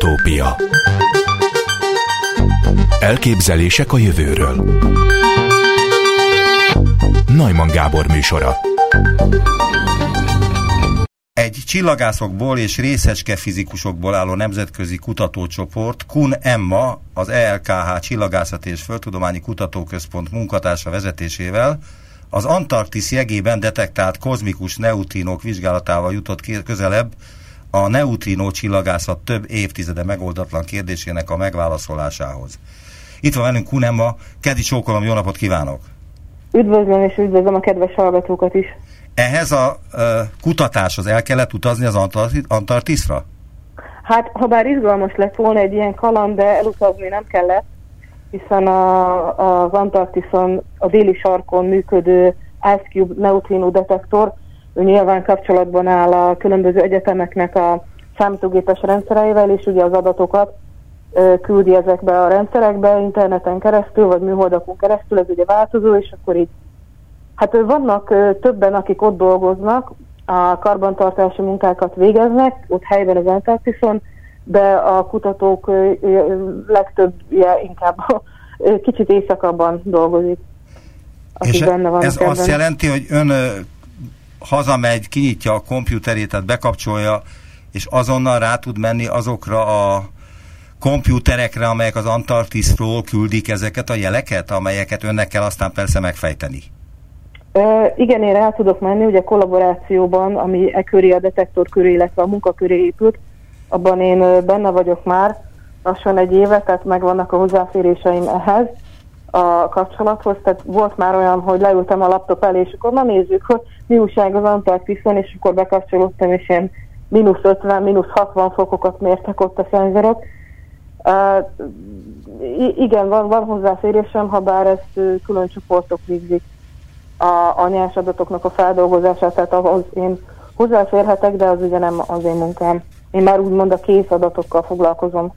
Utópia. Elképzelések a jövőről. Najman Gábor műsora. Egy csillagászokból és részecske fizikusokból álló nemzetközi kutatócsoport, KUN Emma, az ELKH Csillagászat és Földtudományi Kutatóközpont munkatársa vezetésével az Antarktisz jegében detektált kozmikus neutrinók vizsgálatával jutott közelebb a neutrinó csillagászat több évtizede megoldatlan kérdésének a megválaszolásához. Itt van velünk Kunema, Kedi Csókolom, jó napot kívánok! Üdvözlöm és üdvözlöm a kedves hallgatókat is! Ehhez a uh, kutatáshoz el kellett utazni az Antarktiszra? Hát, ha bár izgalmas lett volna egy ilyen kaland, de elutazni nem kellett, hiszen a, az Antarktiszon, a déli sarkon működő Ice Cube neutrino detektor, ő nyilván kapcsolatban áll a különböző egyetemeknek a számítógépes rendszereivel, és ugye az adatokat küldi ezekbe a rendszerekbe interneten keresztül, vagy műholdakon keresztül, ez ugye változó, és akkor így Hát vannak többen, akik ott dolgoznak, a karbantartási munkákat végeznek, ott helyben az Antarktiszon, de a kutatók legtöbbje inkább kicsit éjszakabban dolgozik. És benne van ez azt jelenti, hogy ön hazamegy, kinyitja a kompjúterét, tehát bekapcsolja, és azonnal rá tud menni azokra a kompjúterekre, amelyek az Antarktiszról küldik ezeket a jeleket, amelyeket önnek kell aztán persze megfejteni. E, igen, én rá tudok menni, ugye kollaborációban, ami e köré, a detektor köré, illetve a munka köré épült, abban én benne vagyok már lassan egy éve, tehát megvannak a hozzáféréseim ehhez a kapcsolathoz, tehát volt már olyan, hogy leültem a laptop elé, és akkor na nézzük, hogy mi újság az Antarktiszon, és akkor bekapcsolódtam, és ilyen mínusz 50, mínusz 60 fokokat mértek ott a szenzorok. Uh, igen, van, van hozzáférésem, ha bár ezt külön csoportok végzik a, a nyers adatoknak a feldolgozását, tehát ahhoz én hozzáférhetek, de az ugye nem az én munkám. Én már úgymond a kész adatokkal foglalkozom.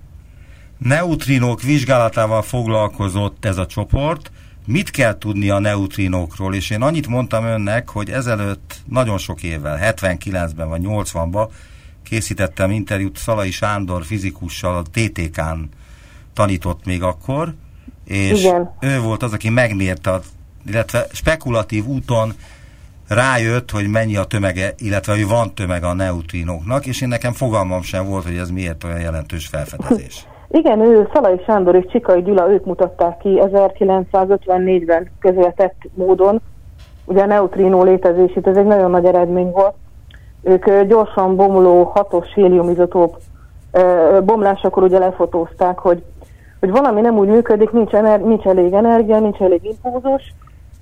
Neutrinók vizsgálatával foglalkozott ez a csoport. Mit kell tudni a neutrinókról? És én annyit mondtam önnek, hogy ezelőtt nagyon sok évvel, 79-ben vagy 80-ban készítettem interjút Szalai Sándor fizikussal, a TTK-n tanított még akkor, és Igen. ő volt az, aki megmérte, illetve spekulatív úton rájött, hogy mennyi a tömege, illetve hogy van tömeg a neutrinóknak, és én nekem fogalmam sem volt, hogy ez miért olyan jelentős felfedezés. Igen, ő Szalai Sándor és Csikai Gyula, ők mutatták ki 1954-ben közvetett módon, ugye a neutrinó létezését, ez egy nagyon nagy eredmény volt. Ők gyorsan bomló hatos héliumizotóp bomlásakor ugye lefotózták, hogy, hogy valami nem úgy működik, nincs, ener, nincs elég energia, nincs elég impulzus,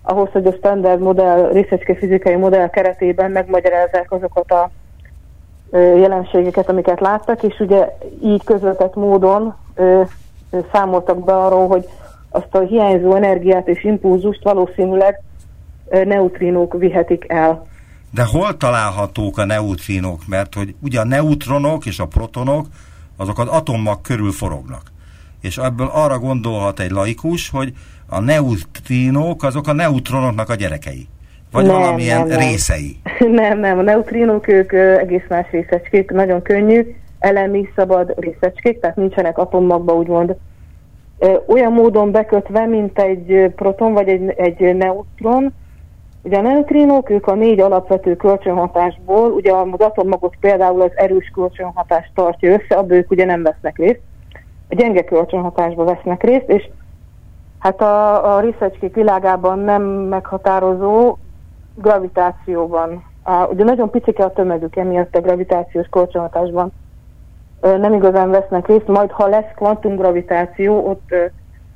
ahhoz, hogy a standard modell, részecske fizikai modell keretében megmagyarázzák azokat a jelenségeket, amiket láttak, és ugye így közvetett módon ö, ö, számoltak be arról, hogy azt a hiányzó energiát és impulzust valószínűleg ö, neutrinók vihetik el. De hol találhatók a neutrinók? Mert hogy ugye a neutronok és a protonok azok az atommag körül forognak. És ebből arra gondolhat egy laikus, hogy a neutrinók azok a neutronoknak a gyerekei. Vagy nem, valamilyen nem, nem. részei? Nem, nem, a neutrinók ők egész más részecskék, nagyon könnyű, elemi, szabad részecskék, tehát nincsenek atommagba úgymond olyan módon bekötve, mint egy proton vagy egy, egy neutron. Ugye a neutrinók, ők a négy alapvető kölcsönhatásból, ugye az atommagot például az erős kölcsönhatást tartja össze, abból ők ugye nem vesznek részt, a gyenge kölcsönhatásba vesznek részt, és hát a, a részecskék világában nem meghatározó, gravitációban. A, ugye nagyon picike a tömegük emiatt a gravitációs kölcsönhatásban nem igazán vesznek részt, majd ha lesz kvantumgravitáció, ott,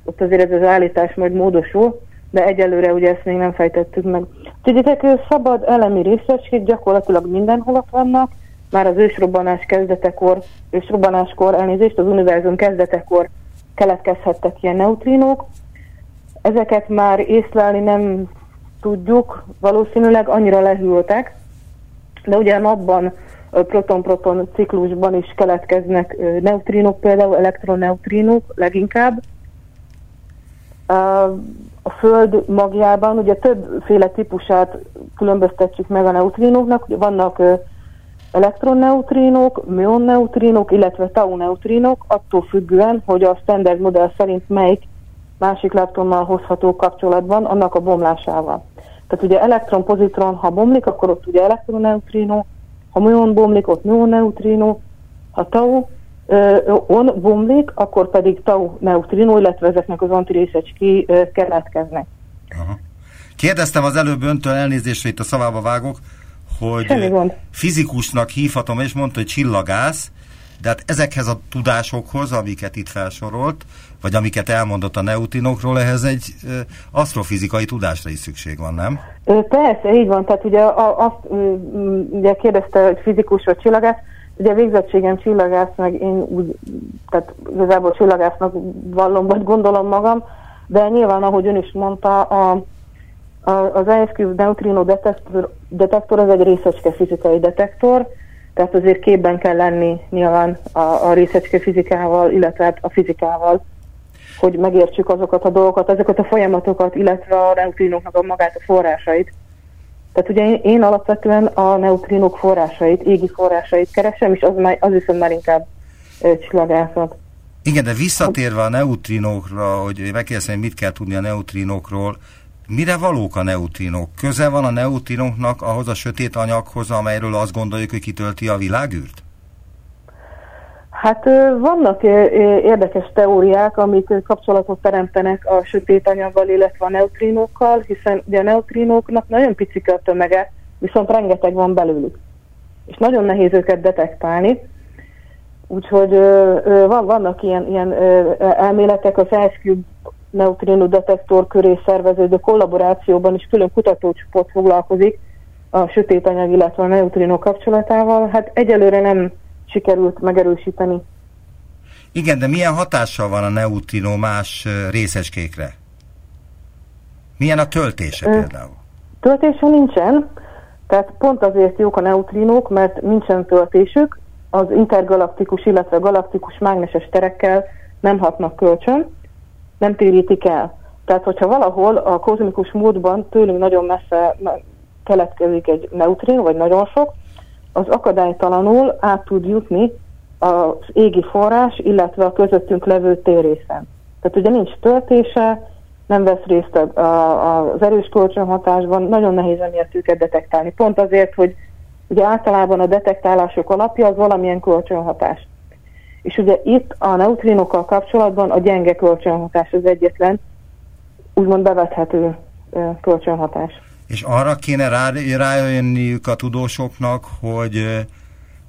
ott azért ez az állítás majd módosul, de egyelőre ugye ezt még nem fejtettük meg. Tudjátok, szabad elemi részecskék gyakorlatilag mindenhol ott vannak, már az ősrobbanás kezdetekor, ősrobbanáskor, elnézést, az univerzum kezdetekor keletkezhettek ilyen neutrinók. Ezeket már észlelni nem tudjuk, valószínűleg annyira lehűltek, de ugye a napban proton-proton ciklusban is keletkeznek neutrinok, például elektroneutrinok leginkább. A Föld magjában ugye többféle típusát különböztetjük meg a neutrinóknak, ugye vannak elektronneutrínok, mionneutrinok, illetve tau-neutrinok, attól függően, hogy a standard modell szerint melyik másik leptonnal hozható kapcsolatban, annak a bomlásával. Tehát ugye elektron-pozitron, ha bomlik, akkor ott ugye elektroneutrino, ha muon bomlik, ott muonneutrino, ha tau on bomlik, akkor pedig tau neutrino, illetve ezeknek az antirészecskéi keletkeznek. Aha. Kérdeztem az előbb öntől, elnézésre itt a szavába vágok, hogy fizikusnak hívhatom, és mondta, hogy csillagász, de hát ezekhez a tudásokhoz, amiket itt felsorolt, vagy amiket elmondott a neutrinokról, ehhez egy asztrofizikai tudásra is szükség van, nem? Persze, így van. Tehát ugye azt ugye kérdezte, hogy fizikus vagy csillagász, ugye végzettségem csillagász, meg én úgy, tehát igazából csillagásznak vallom, vagy gondolom magam, de nyilván, ahogy ön is mondta, a, a, az ISQ neutrino detektor, detektor az egy részecske fizikai detektor, tehát azért képben kell lenni nyilván a, a részecske fizikával, illetve hát a fizikával, hogy megértsük azokat a dolgokat, ezeket a folyamatokat, illetve a neutrinoknak a magát a forrásait. Tehát ugye én, én alapvetően a neutrinok forrásait, égi forrásait keresem, és az, már, az viszont már inkább csillagászat. Igen, de visszatérve a neutrinokra, hogy megkérdezem, mit kell tudni a neutrinokról, Mire valók a neutrinok? Köze van a neutrinoknak ahhoz a sötét anyaghoz, amelyről azt gondoljuk, hogy kitölti a világűrt? Hát vannak érdekes teóriák, amik kapcsolatot teremtenek a sötét anyaggal, illetve a neutrinokkal, hiszen ugye a neutrinóknak nagyon picike a tömege, viszont rengeteg van belőlük. És nagyon nehéz őket detektálni. Úgyhogy van, vannak ilyen, ilyen elméletek, az IceCube neutrino detektor köré szerveződő kollaborációban is külön kutatócsoport foglalkozik a sötét anyag, illetve a neutrino kapcsolatával. Hát egyelőre nem sikerült megerősíteni. Igen, de milyen hatással van a neutrino más részecskékre? Milyen a töltése Ö, például? Töltése nincsen, tehát pont azért jók a neutrinók, mert nincsen töltésük, az intergalaktikus, illetve galaktikus mágneses terekkel nem hatnak kölcsön, nem térítik el. Tehát, hogyha valahol a kozmikus módban tőlünk nagyon messze keletkezik egy neutrin, vagy nagyon sok, az akadálytalanul át tud jutni az égi forrás, illetve a közöttünk levő térészen. Tehát ugye nincs töltése, nem vesz részt a, a, az erős kölcsönhatásban, nagyon nehéz emiatt őket detektálni. Pont azért, hogy ugye általában a detektálások alapja az valamilyen kölcsönhatás. És ugye itt a neutrinokkal kapcsolatban a gyenge kölcsönhatás az egyetlen, úgymond bevethető kölcsönhatás. És arra kéne rá, rájönniük a tudósoknak, hogy,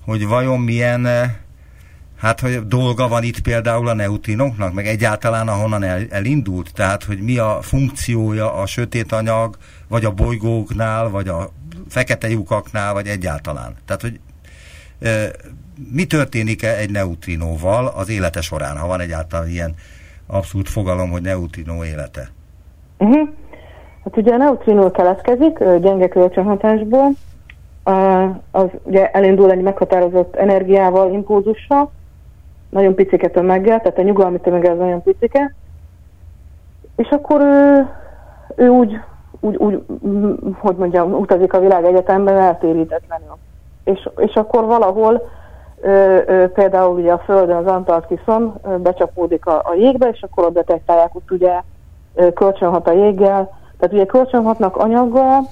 hogy vajon milyen hát hogy dolga van itt például a neutrinoknak, meg egyáltalán ahonnan el, elindult, tehát hogy mi a funkciója a sötét anyag, vagy a bolygóknál, vagy a fekete lyukaknál, vagy egyáltalán. Tehát, hogy mi történik -e egy neutrinóval az élete során, ha van egyáltalán ilyen abszolút fogalom, hogy neutrinó élete? Uh-huh. Hát ugye a neutrinó keletkezik gyenge kölcsönhatásból, az ugye elindul egy meghatározott energiával, impulzussal, nagyon picike tömeggel, tehát a nyugalmi tömege az nagyon picike, és akkor ő, ő úgy, úgy, úgy, hogy mondjam, utazik a világ egyetemben eltérítetlenül. És, és akkor valahol ö, ö, például ugye a Földön, az Antarktiszon ö, becsapódik a, a jégbe, és akkor ott detektálják, ott ugye ö, kölcsönhat a jéggel, tehát ugye kölcsönhatnak anyaggal,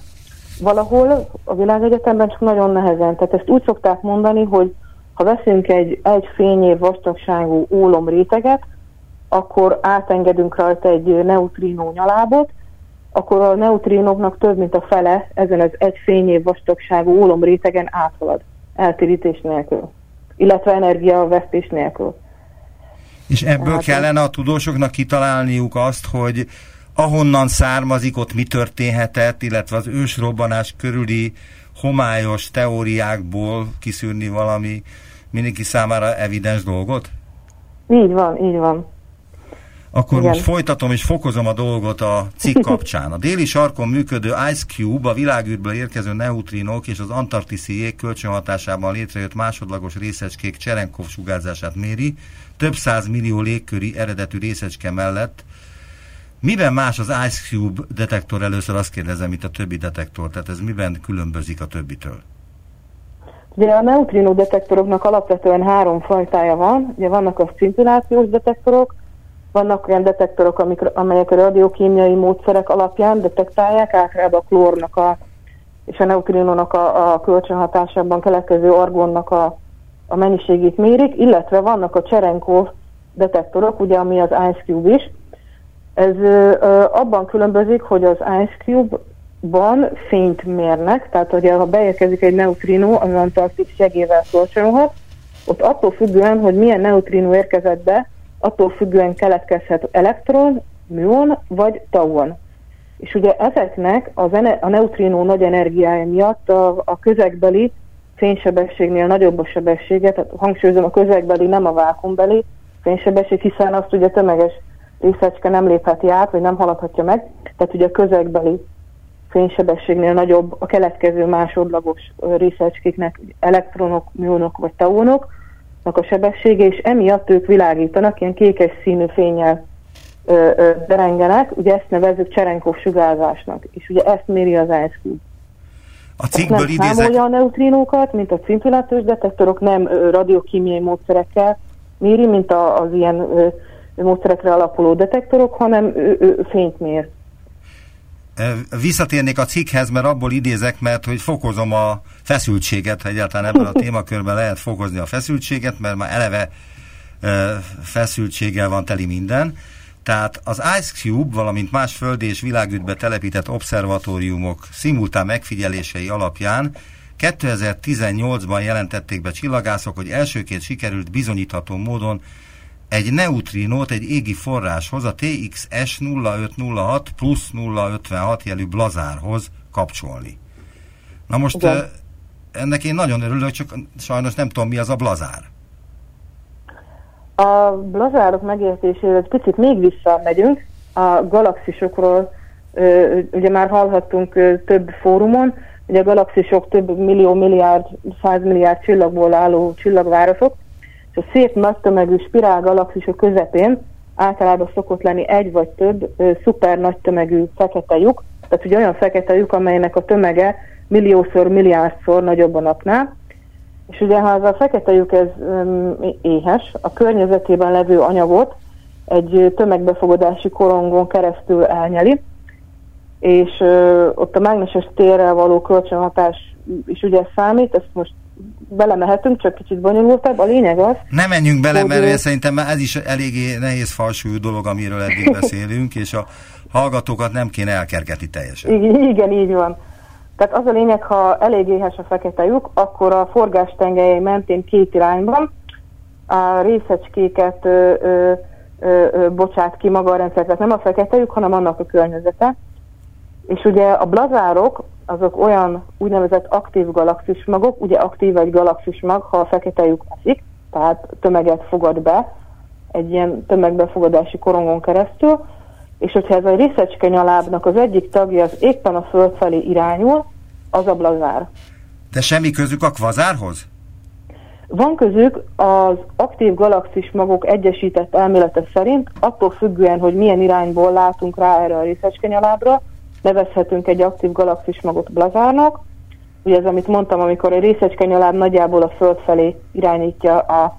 valahol a világegyetemben csak nagyon nehezen. Tehát ezt úgy szokták mondani, hogy ha veszünk egy egy fényév vastagságú ólom réteget, akkor átengedünk rajta egy neutrínó nyalábot, akkor a neutrinoknak több mint a fele ezen az egy fényév vastagságú ólom rétegen áthalad, eltérítés nélkül illetve energiavesztés nélkül. És ebből hát, kellene a tudósoknak kitalálniuk azt, hogy ahonnan származik, ott mi történhetett, illetve az ősrobbanás körüli homályos teóriákból kiszűrni valami mindenki számára evidens dolgot? Így van, így van. Akkor Igen. most folytatom és fokozom a dolgot a cikk kapcsán. A déli sarkon működő Ice Cube a világűrből érkező neutrinok és az antarktiszi jég kölcsönhatásában létrejött másodlagos részecskék Cserenkov sugárzását méri, több száz millió légköri eredetű részecske mellett. Miben más az Ice Cube detektor? Először azt kérdezem, mint a többi detektor. Tehát ez miben különbözik a többitől? Ugye a neutrino detektoroknak alapvetően három fajtája van. Ugye vannak a szintillációs detektorok, vannak olyan detektorok, amik, amelyek a radiokémiai módszerek alapján detektálják, általában a klórnak a, és a neutrinónak a, a kölcsönhatásában keletkező argonnak a, a mennyiségét mérik, illetve vannak a Cherenkov detektorok, ugye ami az Ice Cube is. Ez ö, abban különbözik, hogy az Ice Cube-ban fényt mérnek, tehát hogy ha beérkezik egy neutrino, az Antarktis segével kölcsönhat, ott attól függően, hogy milyen neutrino érkezett be, attól függően keletkezhet elektron, műon vagy tauon. És ugye ezeknek az a neutrino nagy energiája miatt a, a közegbeli fénysebességnél nagyobb a sebessége, tehát hangsúlyozom a közegbeli, nem a vákumbeli fénysebesség, hiszen azt ugye tömeges részecske nem lépheti át, vagy nem haladhatja meg, tehát ugye a közegbeli fénysebességnél nagyobb a keletkező másodlagos részecskéknek elektronok, műonok vagy tauonok, a sebessége, és emiatt ők világítanak, ilyen kékes színű fényel ö, ö, derengenek, ugye ezt nevezzük Cserenkov sugárzásnak, és ugye ezt méri az ISQ. A cikkből nem idézek... számolja a neutrinókat, mint a szintillációs detektorok, nem ö, radiokémiai módszerekkel méri, mint a, az ilyen ö, módszerekre alapuló detektorok, hanem ö, ö, fényt mér. Visszatérnék a cikkhez, mert abból idézek, mert hogy fokozom a feszültséget, ha egyáltalán ebben a témakörben lehet fokozni a feszültséget, mert már eleve feszültséggel van teli minden. Tehát az Ice Cube, valamint más földi és világűtbe telepített obszervatóriumok szimultán megfigyelései alapján 2018-ban jelentették be csillagászok, hogy elsőként sikerült bizonyítható módon egy neutrinót egy égi forráshoz, a TXS 0506 plusz 056 jelű blazárhoz kapcsolni. Na most Igen. ennek én nagyon örülök, csak sajnos nem tudom, mi az a blazár. A blazárok megértésére egy picit még visszamegyünk. A galaxisokról ugye már hallhattunk több fórumon, ugye a galaxisok több millió, milliárd, százmilliárd csillagból álló csillagvárosok, és a szép nagy tömegű spirálgalaxisok közepén általában szokott lenni egy vagy több ö, szuper nagy tömegű fekete lyuk, tehát ugye olyan fekete lyuk, amelynek a tömege milliószor, milliárdszor nagyobb a napnál, és ugye ha ez a fekete lyuk ez um, éhes, a környezetében levő anyagot egy tömegbefogadási korongon keresztül elnyeli, és ö, ott a mágneses térrel való kölcsönhatás is ugye számít, ezt most belemehetünk, csak kicsit bonyolultabb. A lényeg az... Nem menjünk bele, hogy... mert szerintem ez is eléggé nehéz falsúlyú dolog, amiről eddig beszélünk, és a hallgatókat nem kéne elkergetni teljesen. Igen, igen, így van. Tehát az a lényeg, ha elég éhes a fekete lyuk, akkor a forgástengelyei mentén két irányban a részecskéket ö, ö, ö, ö, bocsát ki maga a rendszer, tehát nem a fekete lyuk, hanem annak a környezete. És ugye a blazárok azok olyan úgynevezett aktív galaxis magok, ugye aktív egy galaxis mag, ha a fekete lyuk eszik, tehát tömeget fogad be egy ilyen tömegbefogadási korongon keresztül, és hogyha ez a részecske nyalábnak az egyik tagja az éppen a föld felé irányul, az a blazár. De semmi közük a kvazárhoz? Van közük az aktív galaxis magok egyesített elmélete szerint, attól függően, hogy milyen irányból látunk rá erre a részecske nyalábra, nevezhetünk egy aktív galaxis magot blazárnak. Ugye ez, amit mondtam, amikor egy részecskenyaláb nagyjából a Föld felé irányítja a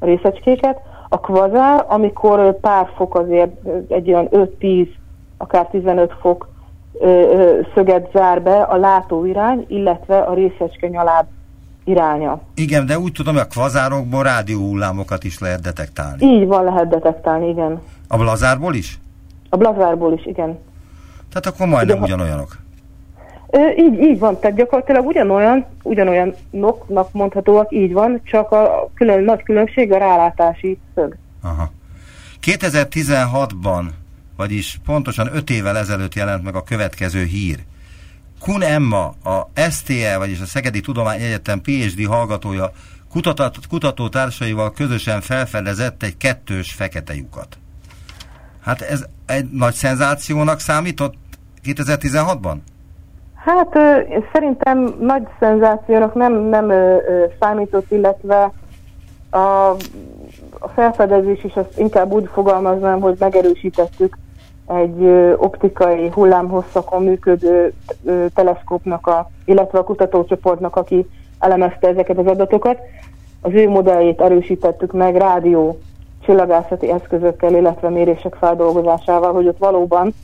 részecskéket. A kvazár, amikor pár fok azért egy olyan 5-10, akár 15 fok szöget zár be a látóirány, illetve a részecskenyaláb iránya. Igen, de úgy tudom, hogy a kvazárokból rádióhullámokat is lehet detektálni. Így van, lehet detektálni, igen. A blazárból is? A blazárból is, igen. Tehát akkor majdnem Ugye, ugyanolyanok. Ö, így, így van, tehát gyakorlatilag ugyanolyan, ugyanolyanoknak mondhatóak, így van, csak a külön, nagy különbség a rálátási szög. Aha. 2016-ban, vagyis pontosan 5 évvel ezelőtt jelent meg a következő hír. Kun Emma, a STE, vagyis a Szegedi Tudományegyetem PhD hallgatója kutató, kutatótársaival közösen felfedezett egy kettős fekete lyukat. Hát ez egy nagy szenzációnak számított 2016-ban? Hát szerintem nagy szenzációnak nem, nem ö, számított, illetve a, a felfedezés is azt inkább úgy fogalmaznám, hogy megerősítettük egy optikai hullámhosszakon működő teleszkópnak, a, illetve a kutatócsoportnak, aki elemezte ezeket az adatokat. Az ő modelljét erősítettük meg rádió csillagászati eszközökkel, illetve mérések feldolgozásával, hogy ott valóban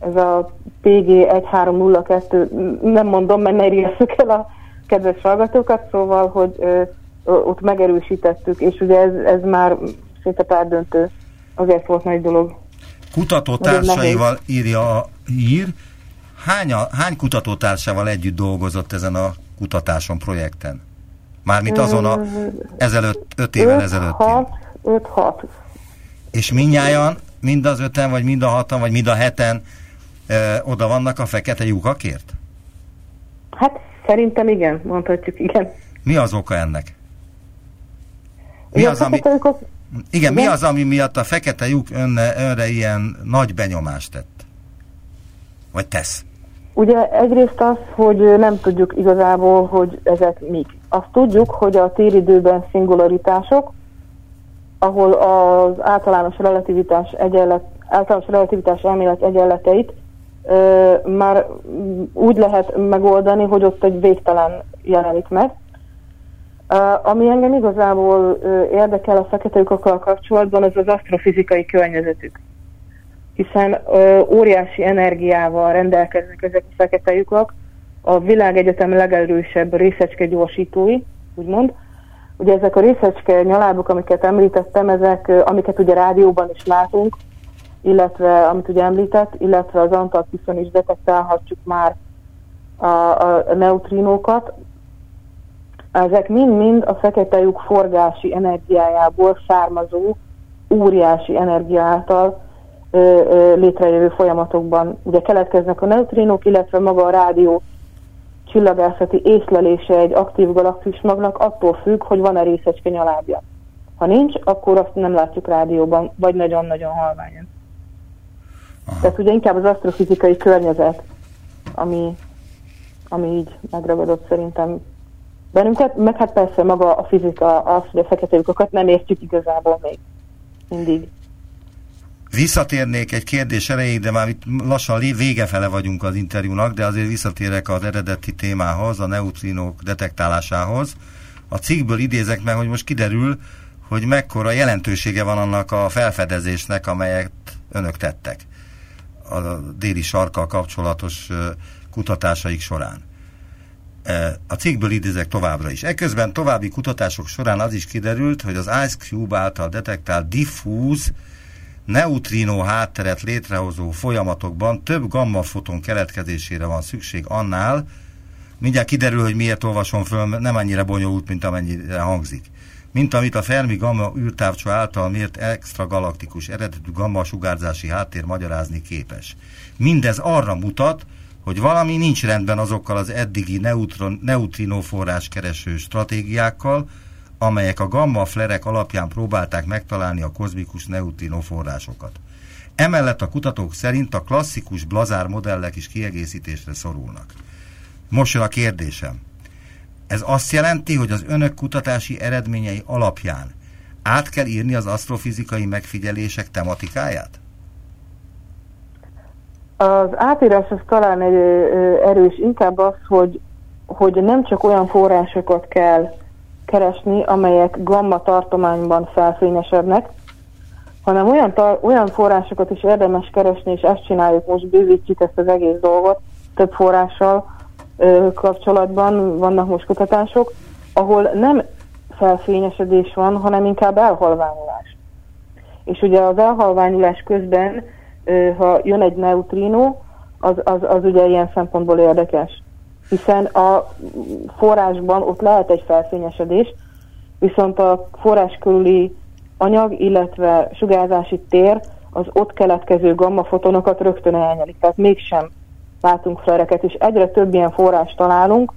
ez a PG 1302, nem mondom, mert ne írjasszuk el a kedves hallgatókat, szóval, hogy ö, ott megerősítettük, és ugye ez, ez már szinte perdöntő, azért volt nagy dolog. Kutatótársaival írja a hír, hány, hány kutatótársával együtt dolgozott ezen a kutatáson, projekten? Mármint azon a ezelőtt, öt évvel ezelőtt. 5-6. És minnyáján, mind az öten, vagy mind a hatan, vagy mind a heten oda vannak a fekete lyukakért? Hát szerintem igen, mondhatjuk igen. Mi az oka ennek? Mi az, ami... Igen, igen, mi az, ami miatt a fekete lyuk önne, önre ilyen nagy benyomást tett? Vagy tesz? Ugye egyrészt az, hogy nem tudjuk igazából, hogy ezek mik. Azt tudjuk, hogy a téridőben szingularitások, ahol az általános relativitás, egyenlet, általános relativitás elmélet egyenleteit már úgy lehet megoldani, hogy ott egy végtelen jelenik meg. Ami engem igazából érdekel a fekete lyukakkal kapcsolatban, az az asztrofizikai környezetük. Hiszen óriási energiával rendelkeznek ezek a fekete lyukak, a világegyetem legerősebb részecske gyorsítói, úgymond, Ugye ezek a részecske nyalábok, amiket említettem, ezek, amiket ugye rádióban is látunk, illetve amit ugye említett, illetve az Antarktiszon is detektálhatjuk már a, a neutrinókat. Ezek mind-mind a fekete lyuk forgási energiájából származó óriási energia által ö, ö, létrejövő folyamatokban ugye keletkeznek a neutrinók, illetve maga a rádió csillagászati észlelése egy aktív galaxis magnak attól függ, hogy van-e részecske nyalábja. Ha nincs, akkor azt nem látjuk rádióban, vagy nagyon-nagyon halványan. Aha. Tehát ugye inkább az asztrofizikai környezet, ami, ami így megragadott szerintem bennünket, meg hát persze maga a fizika, az, hogy a fekete lyukokat nem értjük igazából még mindig. Visszatérnék egy kérdés erejéig, de már itt lassan vége fele vagyunk az interjúnak, de azért visszatérek az eredeti témához, a neutrinók detektálásához. A cikkből idézek meg, hogy most kiderül, hogy mekkora jelentősége van annak a felfedezésnek, amelyet önök tettek a déli sarkkal kapcsolatos kutatásaik során. A cikkből idézek továbbra is. Eközben további kutatások során az is kiderült, hogy az Ice Cube által detektált diffúz neutrino hátteret létrehozó folyamatokban több gammafoton keletkezésére van szükség annál, mindjárt kiderül, hogy miért olvasom föl, nem annyira bonyolult, mint amennyire hangzik. Mint amit a Fermi gamma űrtávcsó által mért extragalaktikus eredetű gamma sugárzási háttér magyarázni képes. Mindez arra mutat, hogy valami nincs rendben azokkal az eddigi neutron, neutrino forrás kereső stratégiákkal, amelyek a gamma flerek alapján próbálták megtalálni a kozmikus neutrino forrásokat. Emellett a kutatók szerint a klasszikus blazár modellek is kiegészítésre szorulnak. Most jön a kérdésem. Ez azt jelenti, hogy az önök kutatási eredményei alapján át kell írni az asztrofizikai megfigyelések tematikáját? Az átírás az talán egy erős, inkább az, hogy, hogy nem csak olyan forrásokat kell keresni, amelyek gamma tartományban felfényesednek, hanem olyan, olyan forrásokat is érdemes keresni, és ezt csináljuk, most bővítjük ezt az egész dolgot, több forrással kapcsolatban vannak most kutatások, ahol nem felfényesedés van, hanem inkább elhalványulás. És ugye az elhalványulás közben, ha jön egy neutrino, az, az, az ugye ilyen szempontból érdekes hiszen a forrásban ott lehet egy felfényesedés, viszont a forrás körüli anyag, illetve sugárzási tér az ott keletkező gamma fotonokat rögtön elnyelik, tehát mégsem látunk flereket, és egyre több ilyen forrás találunk,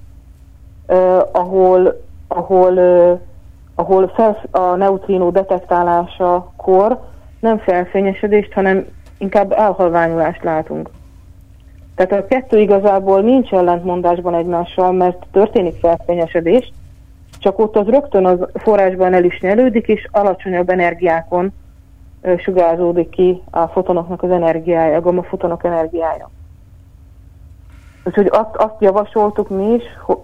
eh, ahol, ahol, eh, ahol fel, a neutrino detektálásakor nem felfényesedést, hanem inkább elhalványulást látunk. Tehát a kettő igazából nincs ellentmondásban egymással, mert történik felfényesedés, csak ott az rögtön az forrásban el is nyelődik, és alacsonyabb energiákon sugárzódik ki a fotonoknak az energiája, a gamma fotonok energiája. Úgyhogy azt, azt javasoltuk mi is,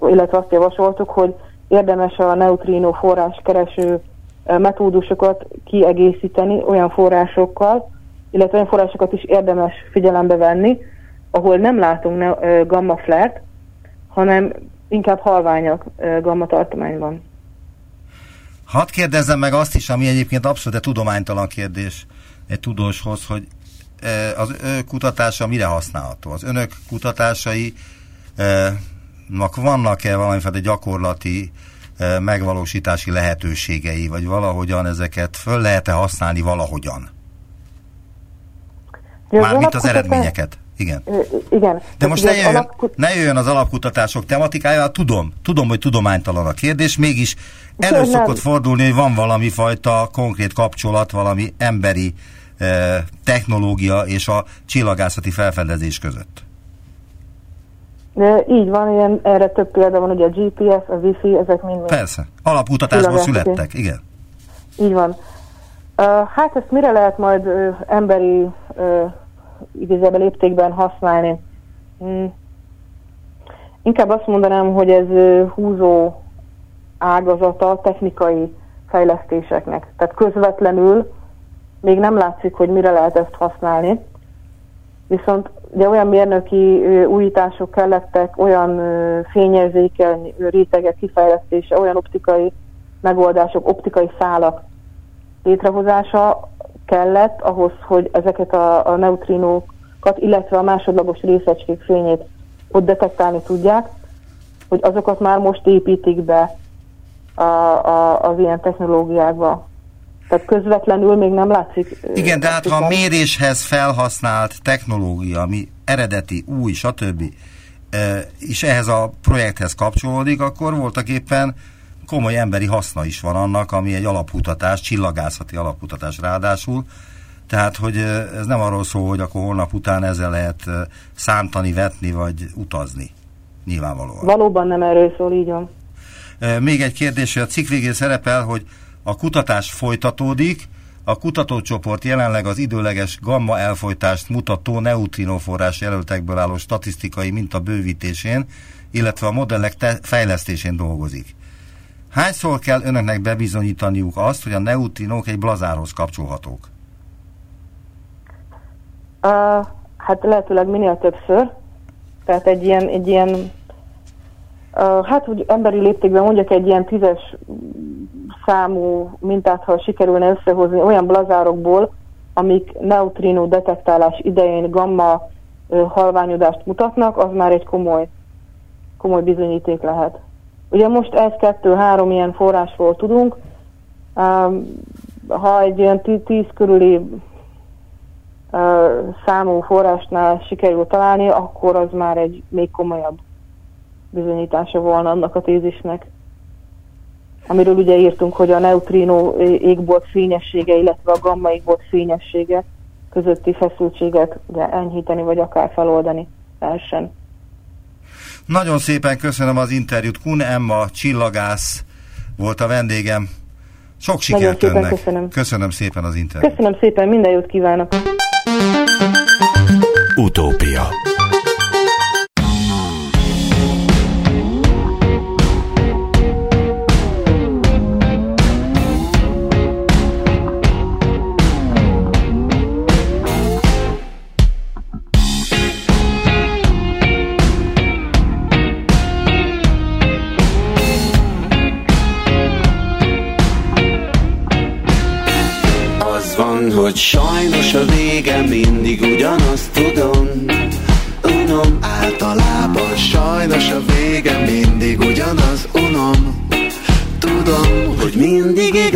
illetve azt javasoltuk, hogy érdemes a neutrino forráskereső metódusokat kiegészíteni olyan forrásokkal, illetve olyan forrásokat is érdemes figyelembe venni, ahol nem látunk gamma flare hanem inkább halványak gamma tartományban. Hadd kérdezzem meg azt is, ami egyébként abszolút tudománytalan kérdés egy tudóshoz, hogy az ő kutatása mire használható? Az önök kutatásai vannak-e valamiféle gyakorlati megvalósítási lehetőségei, vagy valahogyan ezeket föl lehet-e használni valahogyan? Mármint az eredményeket. Igen. igen. De most ne jöjjön, alapkut... ne jöjjön az alapkutatások tematikája, tudom, tudom, hogy tudománytalan a kérdés, mégis elő szokott fordulni, hogy van valami fajta konkrét kapcsolat, valami emberi eh, technológia és a csillagászati felfedezés között. De így van, ilyen, erre több példa van, ugye a GPS, a Wi-Fi, ezek mind. Persze, alapkutatásból születtek, igen. Így van. Uh, hát ezt mire lehet majd uh, emberi uh, igazából léptékben használni? Hmm. Inkább azt mondanám, hogy ez uh, húzó ágazata technikai fejlesztéseknek. Tehát közvetlenül még nem látszik, hogy mire lehet ezt használni. Viszont ugye olyan mérnöki újítások kellettek, olyan fényérzékeny rétegek kifejlesztése, olyan optikai megoldások, optikai szálak létrehozása kellett ahhoz, hogy ezeket a, a neutrinókat, illetve a másodlagos részecskék fényét ott detektálni tudják, hogy azokat már most építik be a, a, az ilyen technológiákba. Tehát közvetlenül még nem látszik. Igen, de hát ha a méréshez felhasznált technológia, ami eredeti, új, stb. és ehhez a projekthez kapcsolódik, akkor voltak éppen komoly emberi haszna is van annak, ami egy alapkutatás, csillagászati alapkutatás ráadásul. Tehát, hogy ez nem arról szól, hogy akkor holnap után ezzel lehet szántani, vetni, vagy utazni. Nyilvánvalóan. Valóban nem erről szól, így van. Még egy kérdés, hogy a cikk végén szerepel, hogy a kutatás folytatódik, a kutatócsoport jelenleg az időleges gamma elfolytást mutató neutrinoforrás jelöltekből álló statisztikai minta bővítésén, illetve a modellek fejlesztésén dolgozik. Hányszor kell önöknek bebizonyítaniuk azt, hogy a neutrinók egy blazárhoz kapcsolhatók? Uh, hát lehetőleg minél többször. Tehát egy ilyen, egy ilyen Hát úgy emberi léptékben mondjak egy ilyen tízes számú mintát, ha sikerülne összehozni olyan blazárokból, amik neutrino detektálás idején gamma halványodást mutatnak, az már egy komoly, komoly bizonyíték lehet. Ugye most ez kettő-három ilyen forrásról tudunk, ha egy ilyen tíz körüli számú forrásnál sikerül találni, akkor az már egy még komolyabb bizonyítása volna annak a tézisnek. Amiről ugye írtunk, hogy a neutrino égbolt fényessége, illetve a gamma égbolt fényessége közötti feszültséget ugye enyhíteni, vagy akár feloldani lehessen. Nagyon szépen köszönöm az interjút. Kun Emma, csillagász volt a vendégem. Sok sikert Nagyon önnek. Köszönöm. köszönöm szépen az interjút. Köszönöm szépen, minden jót kívánok. Utópia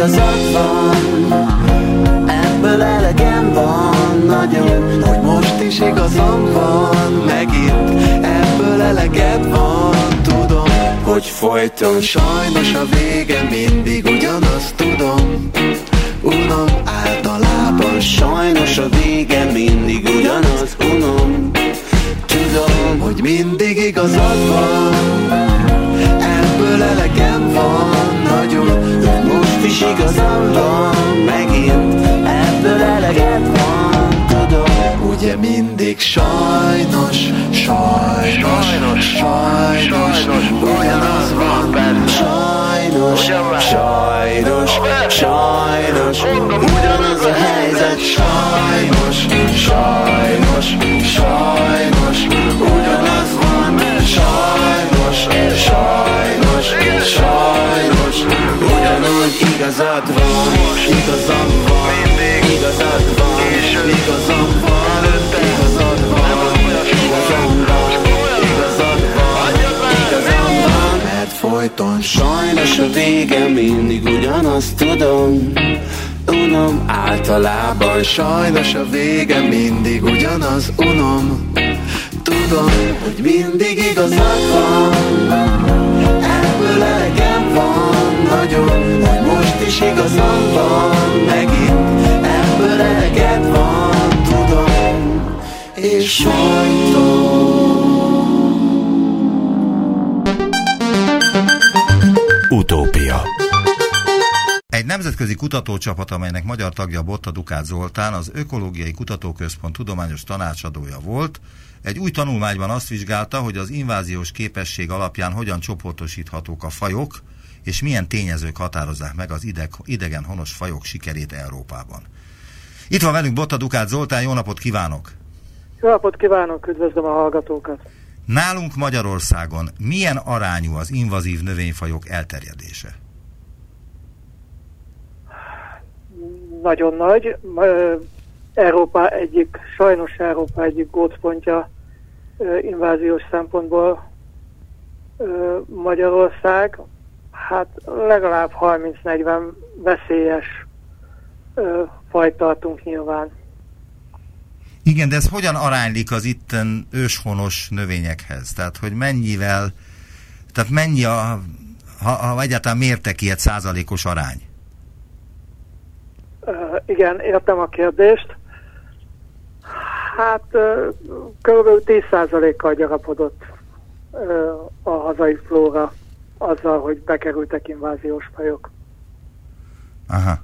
igazad van. Ebből elegem van nagyon Hogy most is igazam van. Megint Ebből eleged van. Tudom, hogy folyton sajnos a vége mindig ugyanazt tudom. Unom általában Sajnos a vége mindig ugyanaz Unom. Tudom, hogy mindig igazad van. Ebből elegem van is igazam van Megint ebből eleged van Tudom, ugye mind mindig sajnos, sajnos, sajnos, sajnos, ugyanaz van benne. Sajnos, sajnos, sajnos, ugyanaz a helyzet. Sajnos, sajnos, sajnos, ugyanaz van. Sajnos, sajnos, sajnos, ugyanúgy igazad van, igazam van, igazad van, igazam van, igazad van, igazam van, igazad van, igazam van, mert folyton sajnos a vége mindig ugyanazt tudom. Unom általában sajnos a vége mindig ugyanaz unom Tudom, hogy mindig igazad van. Ebből elegem van nagyon Hogy most is igazam van. Megint Ebből eleged van, tudom És folyton Utópia nemzetközi kutatócsapat, amelynek magyar tagja Botta Dukát Zoltán, az Ökológiai Kutatóközpont tudományos tanácsadója volt, egy új tanulmányban azt vizsgálta, hogy az inváziós képesség alapján hogyan csoportosíthatók a fajok, és milyen tényezők határozzák meg az ideg, idegen honos fajok sikerét Európában. Itt van velünk Botta Dukát Zoltán, jó napot kívánok! Jó napot kívánok, üdvözlöm a hallgatókat! Nálunk Magyarországon milyen arányú az invazív növényfajok elterjedése? Nagyon nagy. Európa egyik, sajnos Európa egyik gócpontja inváziós szempontból Magyarország. Hát legalább 30-40 veszélyes fajt tartunk nyilván. Igen, de ez hogyan aránylik az itten őshonos növényekhez? Tehát, hogy mennyivel, tehát mennyi a, ha, ha egyáltalán mértek ilyet százalékos arány? Igen, értem a kérdést. Hát kb. 10%-kal gyarapodott a hazai flóra azzal, hogy bekerültek inváziós fajok. Aha.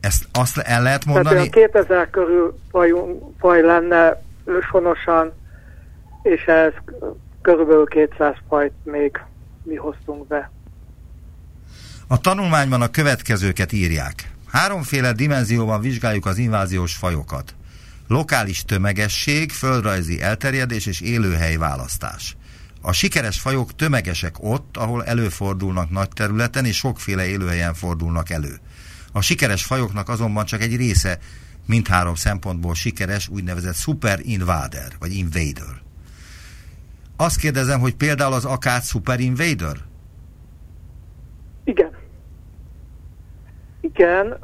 Ezt azt el lehet Tehát mondani? olyan 2000 körül fajunk, faj lenne őshonosan, és ez körülbelül 200 fajt még mi hoztunk be. A tanulmányban a következőket írják. Háromféle dimenzióban vizsgáljuk az inváziós fajokat. Lokális tömegesség, földrajzi elterjedés és élőhely választás. A sikeres fajok tömegesek ott, ahol előfordulnak nagy területen és sokféle élőhelyen fordulnak elő. A sikeres fajoknak azonban csak egy része mindhárom szempontból sikeres úgynevezett super invader, vagy invader. Azt kérdezem, hogy például az akác super invader? Igen. Igen,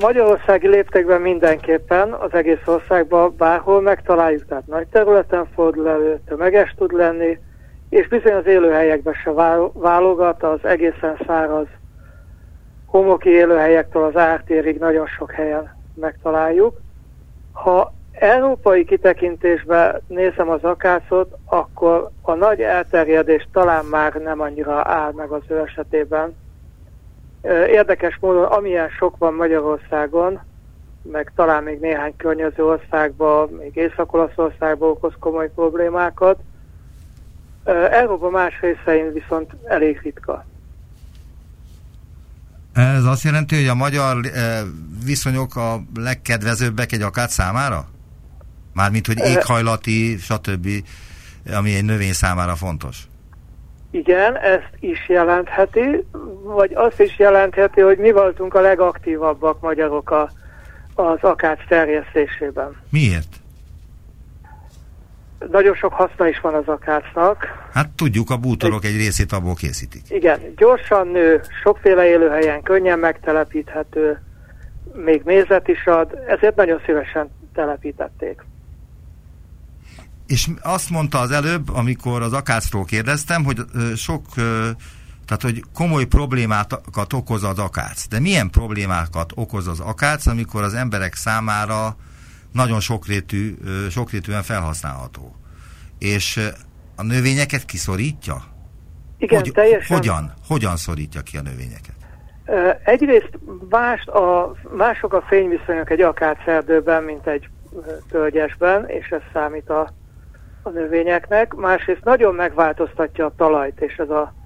magyarországi léptekben mindenképpen az egész országban bárhol megtaláljuk, tehát nagy területen fordul elő, tömeges tud lenni, és bizony az élőhelyekben se vál- válogat, az egészen száraz homoki élőhelyektől az ártérig nagyon sok helyen megtaláljuk. Ha európai kitekintésben nézem az akácot, akkor a nagy elterjedés talán már nem annyira áll meg az ő esetében. Érdekes módon, amilyen sok van Magyarországon, meg talán még néhány környező országban, még Észak-Olaszországban okoz komoly problémákat. Európa más részein viszont elég ritka. Ez azt jelenti, hogy a magyar viszonyok a legkedvezőbbek egy akát számára? Mármint, hogy éghajlati, stb., ami egy növény számára fontos. Igen, ezt is jelentheti, vagy azt is jelentheti, hogy mi voltunk a legaktívabbak magyarok a, az akác terjesztésében. Miért? Nagyon sok haszna is van az akácnak. Hát tudjuk, a bútorok egy részét abból készítik. Igen, gyorsan nő, sokféle élőhelyen könnyen megtelepíthető, még mézet is ad, ezért nagyon szívesen telepítették. És azt mondta az előbb, amikor az akácról kérdeztem, hogy sok, tehát hogy komoly problémákat okoz az akác. De milyen problémákat okoz az akác, amikor az emberek számára nagyon sokrétű, sokrétűen felhasználható? És a növényeket kiszorítja? Igen, hogy, teljesen. Hogyan? Hogyan szorítja ki a növényeket? Egyrészt más a, mások a fényviszonyok egy akácerdőben, mint egy tölgyesben, és ez számít a, a növényeknek. Másrészt nagyon megváltoztatja a talajt, és ez a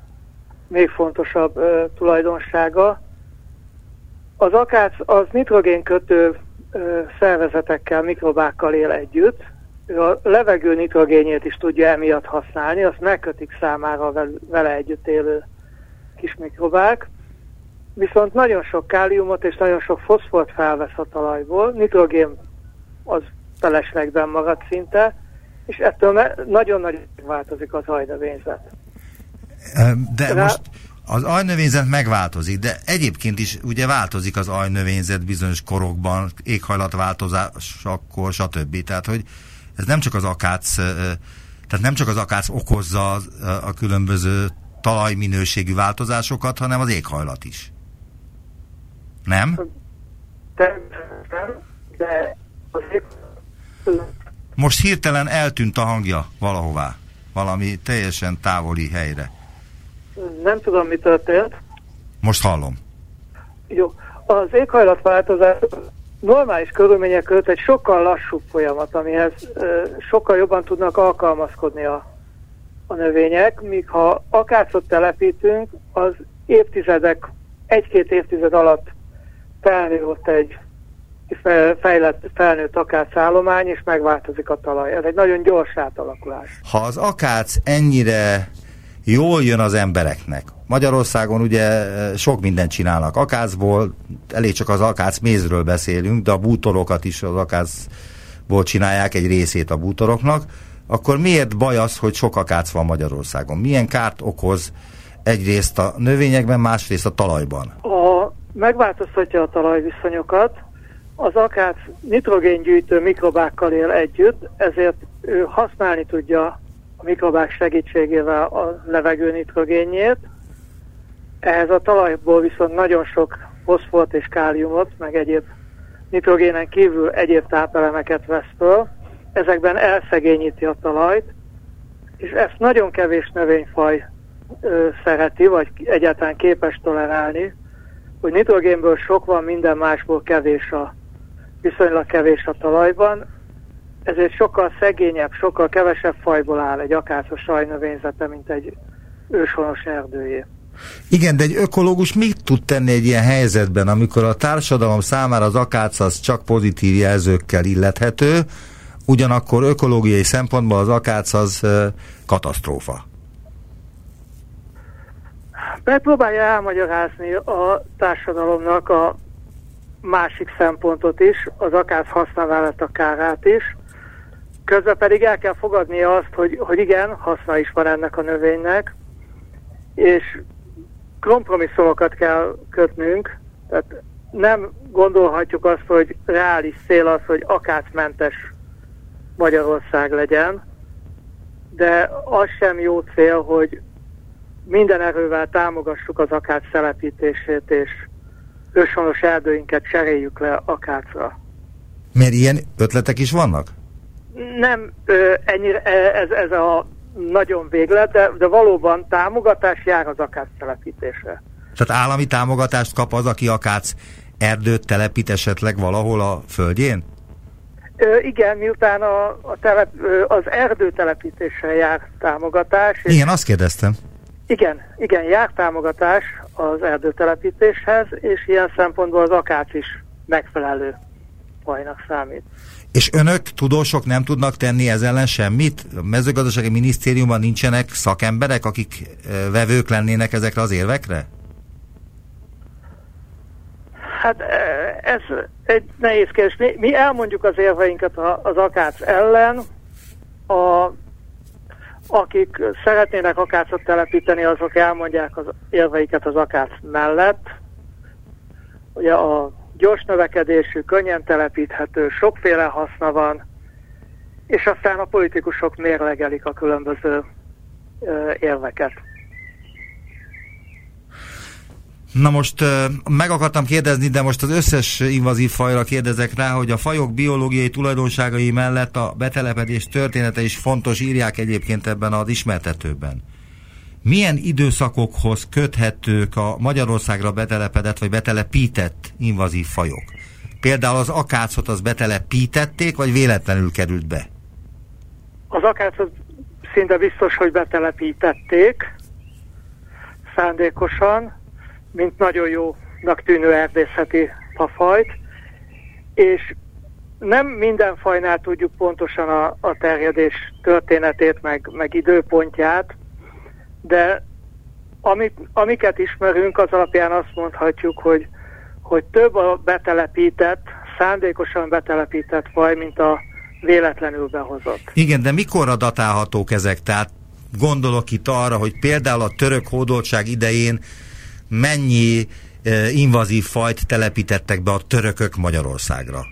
még fontosabb ö, tulajdonsága. Az akác az nitrogénkötő ö, szervezetekkel, mikrobákkal él együtt. Ő a levegő nitrogénjét is tudja emiatt használni, azt megkötik számára vele együtt élő kis mikrobák. Viszont nagyon sok káliumot és nagyon sok foszfort felvesz a talajból, nitrogén az feleslegben marad szinte, és ettől nagyon-nagyon változik az ajnövényzet. De most az ajnövényzet megváltozik, de egyébként is ugye változik az ajnövényzet bizonyos korokban, éghajlatváltozásakkor, stb. Tehát, hogy ez nem csak az akác, tehát nem csak az akác okozza a különböző talajminőségű változásokat, hanem az éghajlat is. Nem? Most hirtelen eltűnt a hangja valahová, valami teljesen távoli helyre. Nem tudom, mi történt. Most hallom. Jó. Az éghajlatváltozás normális körülmények között egy sokkal lassúbb folyamat, amihez sokkal jobban tudnak alkalmazkodni a, a növények, míg ha akácot telepítünk, az évtizedek, egy-két évtized alatt felnő ott egy fejlett, felnőtt akácállomány, és megváltozik a talaj. Ez egy nagyon gyors átalakulás. Ha az akác ennyire jól jön az embereknek, Magyarországon ugye eh, sok mindent csinálnak akácból, elég csak az akác mézről beszélünk, de a bútorokat is az akácból csinálják egy részét a bútoroknak, akkor miért baj az, hogy sok akác van Magyarországon? Milyen kárt okoz egyrészt a növényekben, másrészt a talajban? A, megváltoztatja a talajviszonyokat, az akác nitrogéngyűjtő mikrobákkal él együtt, ezért ő használni tudja a mikrobák segítségével a levegő nitrogénjét. Ehhez a talajból viszont nagyon sok foszfort és káliumot, meg egyéb nitrogénen kívül egyéb tápelemeket vesz föl. Ezekben elszegényíti a talajt, és ezt nagyon kevés növényfaj ö, szereti, vagy egyáltalán képes tolerálni, hogy nitrogénből sok van, minden másból kevés a viszonylag kevés a talajban, ezért sokkal szegényebb, sokkal kevesebb fajból áll egy akácos sajnövényzete, mint egy őshonos erdőjé. Igen, de egy ökológus mit tud tenni egy ilyen helyzetben, amikor a társadalom számára az akác az csak pozitív jelzőkkel illethető, ugyanakkor ökológiai szempontból az akác az katasztrófa? Megpróbálja elmagyarázni a társadalomnak a másik szempontot is, az akász a kárát is. Közben pedig el kell fogadni azt, hogy, hogy igen, haszna is van ennek a növénynek, és kompromisszumokat kell kötnünk, tehát nem gondolhatjuk azt, hogy reális cél az, hogy akácmentes Magyarország legyen, de az sem jó cél, hogy minden erővel támogassuk az akác szelepítését és őshonos erdőinket cseréljük le akácra. Mert ilyen ötletek is vannak? Nem ö, ennyire, e, ez, ez a nagyon véglet, de, de valóban támogatás jár az akác telepítésre. Tehát állami támogatást kap az, aki akác erdőt telepít esetleg valahol a földjén? Ö, igen, miután a, a telep, az erdő telepítésre jár támogatás. Igen, azt kérdeztem. Igen, igen, jár támogatás az erdőtelepítéshez, és ilyen szempontból az akác is megfelelő fajnak számít. És önök, tudósok nem tudnak tenni ez ellen semmit? A mezőgazdasági minisztériumban nincsenek szakemberek, akik vevők lennének ezekre az érvekre? Hát ez egy nehéz kérdés. Mi, mi elmondjuk az érveinket az akác ellen, a akik szeretnének akácot telepíteni, azok elmondják az érveiket az akác mellett. Ugye a gyors növekedésű, könnyen telepíthető, sokféle haszna van, és aztán a politikusok mérlegelik a különböző érveket. Na most meg akartam kérdezni, de most az összes invazív fajra kérdezek rá, hogy a fajok biológiai tulajdonságai mellett a betelepedés története is fontos, írják egyébként ebben az ismertetőben. Milyen időszakokhoz köthetők a Magyarországra betelepedett vagy betelepített invazív fajok? Például az akácot az betelepítették, vagy véletlenül került be? Az akácot szinte biztos, hogy betelepítették szándékosan, mint nagyon jónak tűnő erdészeti fafajt, és nem minden fajnál tudjuk pontosan a, a terjedés történetét, meg, meg időpontját, de amit, amiket ismerünk, az alapján azt mondhatjuk, hogy, hogy több a betelepített, szándékosan betelepített faj, mint a véletlenül behozott. Igen, de mikorra datálhatók ezek? Tehát gondolok itt arra, hogy például a török hódoltság idején mennyi e, invazív fajt telepítettek be a törökök Magyarországra?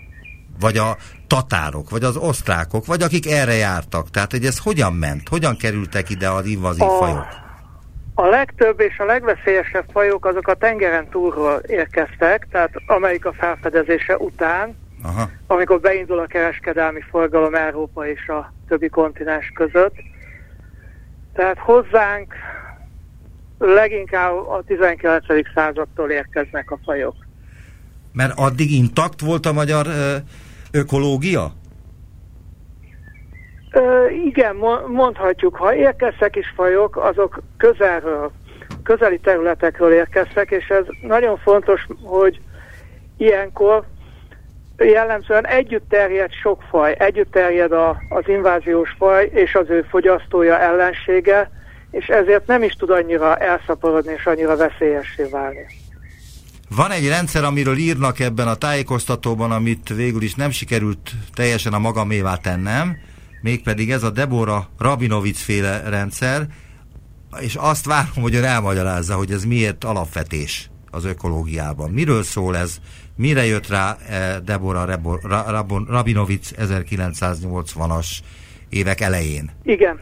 Vagy a tatárok, vagy az osztrákok, vagy akik erre jártak. Tehát, hogy ez hogyan ment? Hogyan kerültek ide az invazív A- fajok? A legtöbb és a legveszélyesebb fajok azok a tengeren túlról érkeztek, tehát Amerika felfedezése után, Aha. amikor beindul a kereskedelmi forgalom Európa és a többi kontinens között. Tehát hozzánk leginkább a 19. századtól érkeznek a fajok. Mert addig intakt volt a magyar ö, ökológia? Ö, igen, mo- mondhatjuk, ha érkeztek is fajok, azok közelről, közeli területekről érkeztek, és ez nagyon fontos, hogy ilyenkor jellemzően együtt terjed sok faj, együtt terjed a, az inváziós faj és az ő fogyasztója ellensége, és ezért nem is tud annyira elszaporodni és annyira veszélyessé válni. Van egy rendszer, amiről írnak ebben a tájékoztatóban, amit végül is nem sikerült teljesen a magamévá tennem, mégpedig ez a Debora Rabinovic féle rendszer, és azt várom, hogy ön elmagyarázza, hogy ez miért alapvetés az ökológiában. Miről szól ez? Mire jött rá eh, Debora Rebo- Ra- Rabon- Rabinovic 1980-as évek elején? Igen.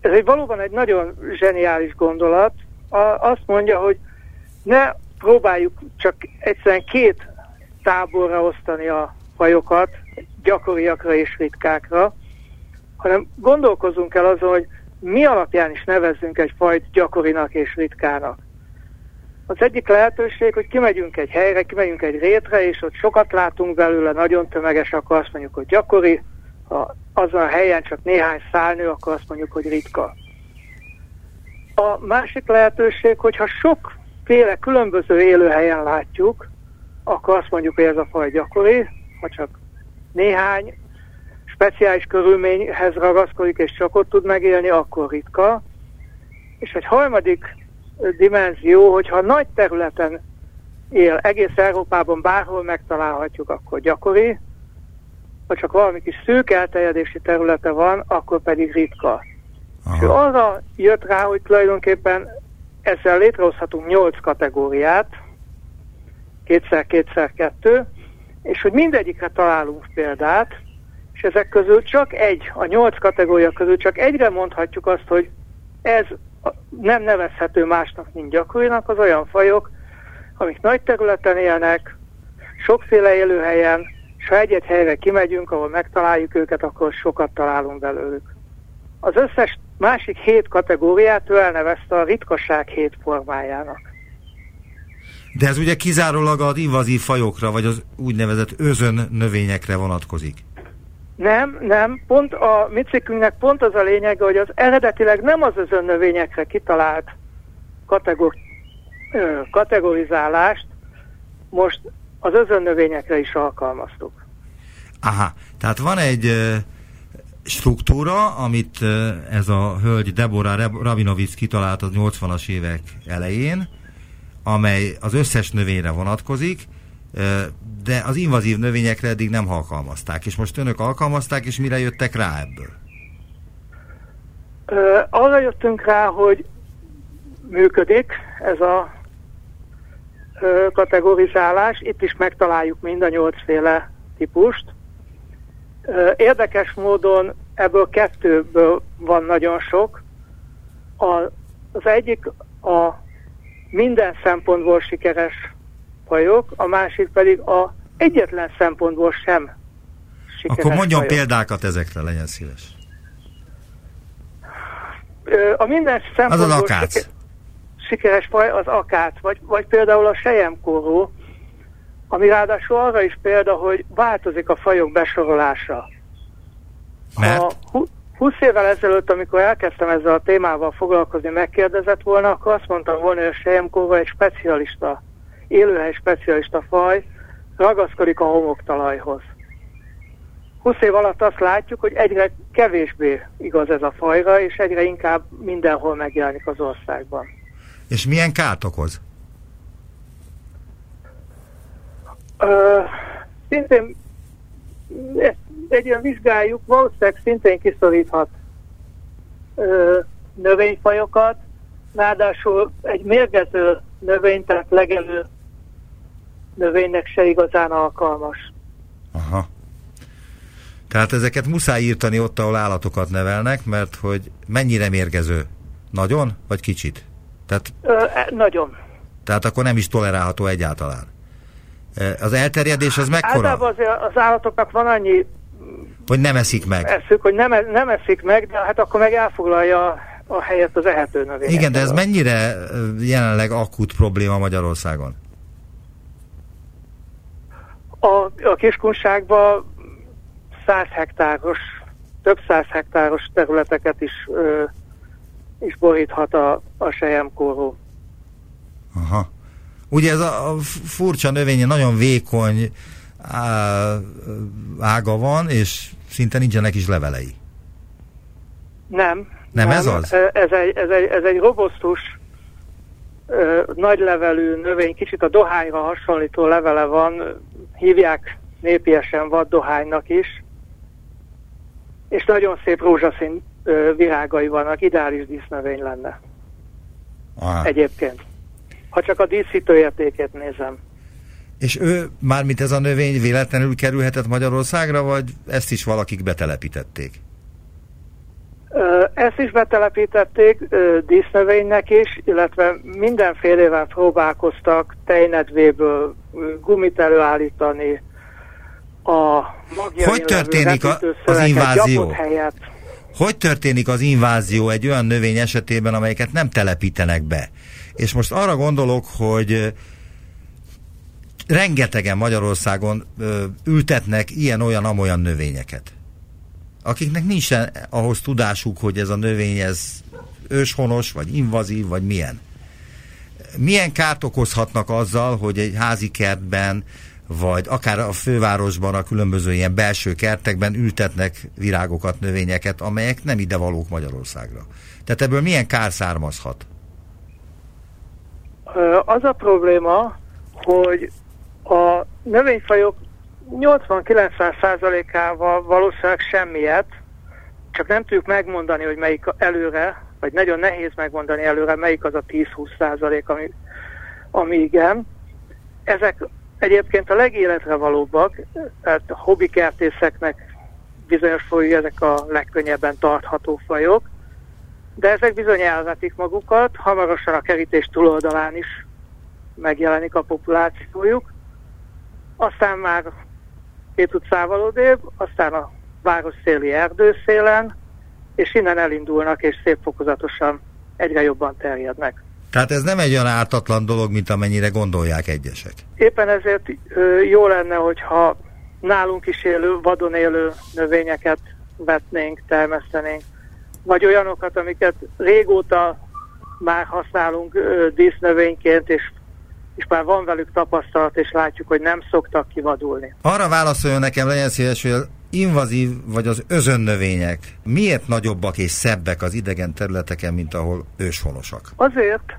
Ez egy valóban egy nagyon zseniális gondolat. A, azt mondja, hogy ne próbáljuk csak egyszerűen két táborra osztani a fajokat, gyakoriakra és ritkákra, hanem gondolkozunk el azon, hogy mi alapján is nevezzünk egy fajt gyakorinak és ritkának. Az egyik lehetőség, hogy kimegyünk egy helyre, kimegyünk egy rétre, és ott sokat látunk belőle, nagyon tömeges, akkor azt mondjuk, hogy gyakori, ha azon a helyen csak néhány szálnő, akkor azt mondjuk, hogy ritka. A másik lehetőség, hogyha sokféle különböző élőhelyen látjuk, akkor azt mondjuk, hogy ez a faj gyakori, ha csak néhány speciális körülményhez ragaszkodik, és csak ott tud megélni, akkor ritka. És egy harmadik dimenzió, hogyha nagy területen él, egész Európában bárhol megtalálhatjuk, akkor gyakori, ha csak valami kis szűk elterjedési területe van, akkor pedig ritka. És ő Aha. arra jött rá, hogy tulajdonképpen ezzel létrehozhatunk nyolc kategóriát, kétszer-kétszer-kettő, és hogy mindegyikre találunk példát, és ezek közül csak egy, a nyolc kategória közül csak egyre mondhatjuk azt, hogy ez nem nevezhető másnak, mint gyakorinak, az olyan fajok, amik nagy területen élnek, sokféle élőhelyen, és ha egy-egy helyre kimegyünk, ahol megtaláljuk őket, akkor sokat találunk belőlük. Az összes másik hét kategóriát ő elnevezte a ritkaság hét formájának. De ez ugye kizárólag az invazív fajokra, vagy az úgynevezett özön növényekre vonatkozik. Nem, nem, pont a mi cikkünknek pont az a lényege, hogy az eredetileg nem az özönnövényekre kitalált kategor, ö, kategorizálást most az özönnövényekre is alkalmaztuk. Aha, tehát van egy ö, struktúra, amit ö, ez a hölgy Deborah Rab- Rabinovic kitalált az 80-as évek elején, amely az összes növényre vonatkozik, de az invazív növényekre eddig nem alkalmazták, és most önök alkalmazták, és mire jöttek rá ebből? Arra jöttünk rá, hogy működik ez a kategorizálás. Itt is megtaláljuk mind a nyolcféle típust. Érdekes módon ebből kettőből van nagyon sok. Az egyik a minden szempontból sikeres fajok, a másik pedig a egyetlen szempontból sem sikeres Akkor mondjon fajok. példákat ezekre, legyen szíves. A minden szempontból akác. siker- sikeres faj az akác, vagy, vagy például a sejemkoró, Ami ráadásul arra is példa, hogy változik a fajok besorolása. Mert? Hu- 20 évvel ezelőtt, amikor elkezdtem ezzel a témával foglalkozni, megkérdezett volna, akkor azt mondtam volna, hogy a sejemkóva egy specialista, élőhely specialista faj, ragaszkodik a homoktalajhoz. 20 év alatt azt látjuk, hogy egyre kevésbé igaz ez a fajra, és egyre inkább mindenhol megjelenik az országban. És milyen kárt okoz? Ö, szintén ezt egy ilyen vizsgáljuk, valószínűleg szintén kiszoríthat ö, növényfajokat, ráadásul egy mérgező növény, tehát legelő növénynek se igazán alkalmas. Aha. Tehát ezeket muszáj írtani ott, ahol állatokat nevelnek, mert hogy mennyire mérgező? Nagyon, vagy kicsit? Tehát, Ö, e, nagyon. tehát akkor nem is tolerálható egyáltalán. E, Az elterjedés az mekkora? Általában azért az állatoknak van annyi Hogy nem eszik meg. eszük, hogy nem, e- nem eszik meg, de hát akkor meg elfoglalja a helyet az ehető növény. Igen, de ez mennyire jelenleg akut probléma Magyarországon? A, a kiskunságban 100 hektáros, több száz hektáros területeket is, ö, is boríthat a, a sejemkóró. Aha. Ugye ez a, a furcsa növény nagyon vékony á, ága van, és szinte nincsenek is levelei. Nem. Nem ez az? Ez egy, ez egy, ez egy robosztus, ö, nagy levelű növény, kicsit a dohányra hasonlító levele van, hívják népiesen vaddohánynak is, és nagyon szép rózsaszín ö, virágai vannak, ideális dísznövény lenne Aha. egyébként. Ha csak a díszítő értékét nézem. És ő, mármint ez a növény véletlenül kerülhetett Magyarországra, vagy ezt is valakik betelepítették? Ezt is betelepítették dísznövénynek is, illetve mindenfélevel próbálkoztak tejnedvéből gumit előállítani, a Hogy történik a- az invázió? Hogy történik az invázió egy olyan növény esetében, amelyeket nem telepítenek be? És most arra gondolok, hogy rengetegen Magyarországon ültetnek ilyen-olyan-amolyan növényeket. Akiknek nincsen ahhoz tudásuk, hogy ez a növény ez őshonos, vagy invazív, vagy milyen. Milyen kárt okozhatnak azzal, hogy egy házi kertben, vagy akár a fővárosban, a különböző ilyen belső kertekben ültetnek virágokat, növényeket, amelyek nem idevalók Magyarországra. Tehát ebből milyen kár származhat? Az a probléma, hogy a növényfajok 80-90%-ával valószínűleg semmiet, csak nem tudjuk megmondani, hogy melyik előre, vagy nagyon nehéz megmondani előre, melyik az a 10-20%, ami, ami igen. Ezek egyébként a legéletre valóbbak, tehát a hobbikertészeknek bizonyos folyó ezek a legkönnyebben tartható fajok, de ezek bizony elvetik magukat, hamarosan a kerítés túloldalán is megjelenik a populációjuk, aztán már két utcával odébb, aztán a város széli erdőszélen, és innen elindulnak, és szép fokozatosan egyre jobban terjednek. Tehát ez nem egy olyan ártatlan dolog, mint amennyire gondolják egyesek. Éppen ezért ö, jó lenne, hogyha nálunk is élő, vadon élő növényeket vetnénk, termesztenénk, vagy olyanokat, amiket régóta már használunk ö, dísznövényként, és, és már van velük tapasztalat, és látjuk, hogy nem szoktak kivadulni. Arra válaszoljon nekem, legyen szíves, hogy az invazív vagy az özönnövények miért nagyobbak és szebbek az idegen területeken, mint ahol őshonosak? Azért,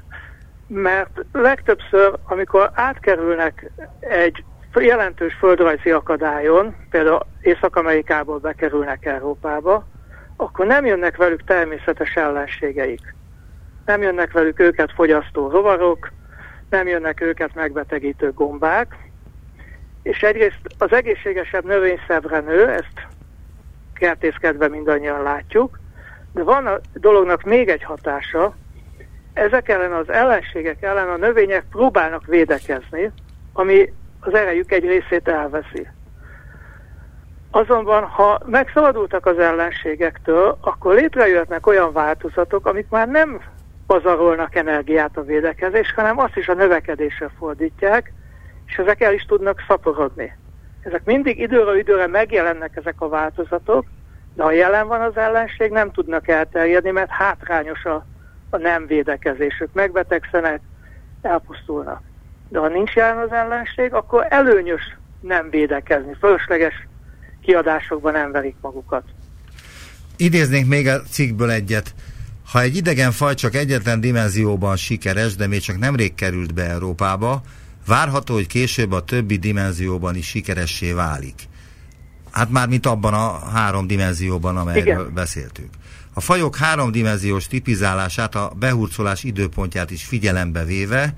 mert legtöbbször, amikor átkerülnek egy jelentős földrajzi akadályon, például Észak-Amerikából bekerülnek Európába, akkor nem jönnek velük természetes ellenségeik. Nem jönnek velük őket fogyasztó rovarok, nem jönnek őket megbetegítő gombák, és egyrészt az egészségesebb növény szebbre nő, ezt kertészkedve mindannyian látjuk, de van a dolognak még egy hatása, ezek ellen az ellenségek ellen a növények próbálnak védekezni, ami az erejük egy részét elveszi. Azonban, ha megszabadultak az ellenségektől, akkor létrejöhetnek olyan változatok, amik már nem pazarolnak energiát a védekezés, hanem azt is a növekedésre fordítják, és ezek el is tudnak szaporodni. Ezek mindig időről időre megjelennek ezek a változatok, de ha jelen van az ellenség, nem tudnak elterjedni, mert hátrányos a, a nem védekezésük. Megbetegszenek, elpusztulnak. De ha nincs jelen az ellenség, akkor előnyös nem védekezni. Fölösleges kiadásokban nem verik magukat. Idéznénk még a cikkből egyet. Ha egy idegen faj csak egyetlen dimenzióban sikeres, de még csak nemrég került be Európába, várható, hogy később a többi dimenzióban is sikeressé válik. Hát már mint abban a három dimenzióban, amelyről Igen. beszéltünk. A fajok háromdimenziós tipizálását, a behurcolás időpontját is figyelembe véve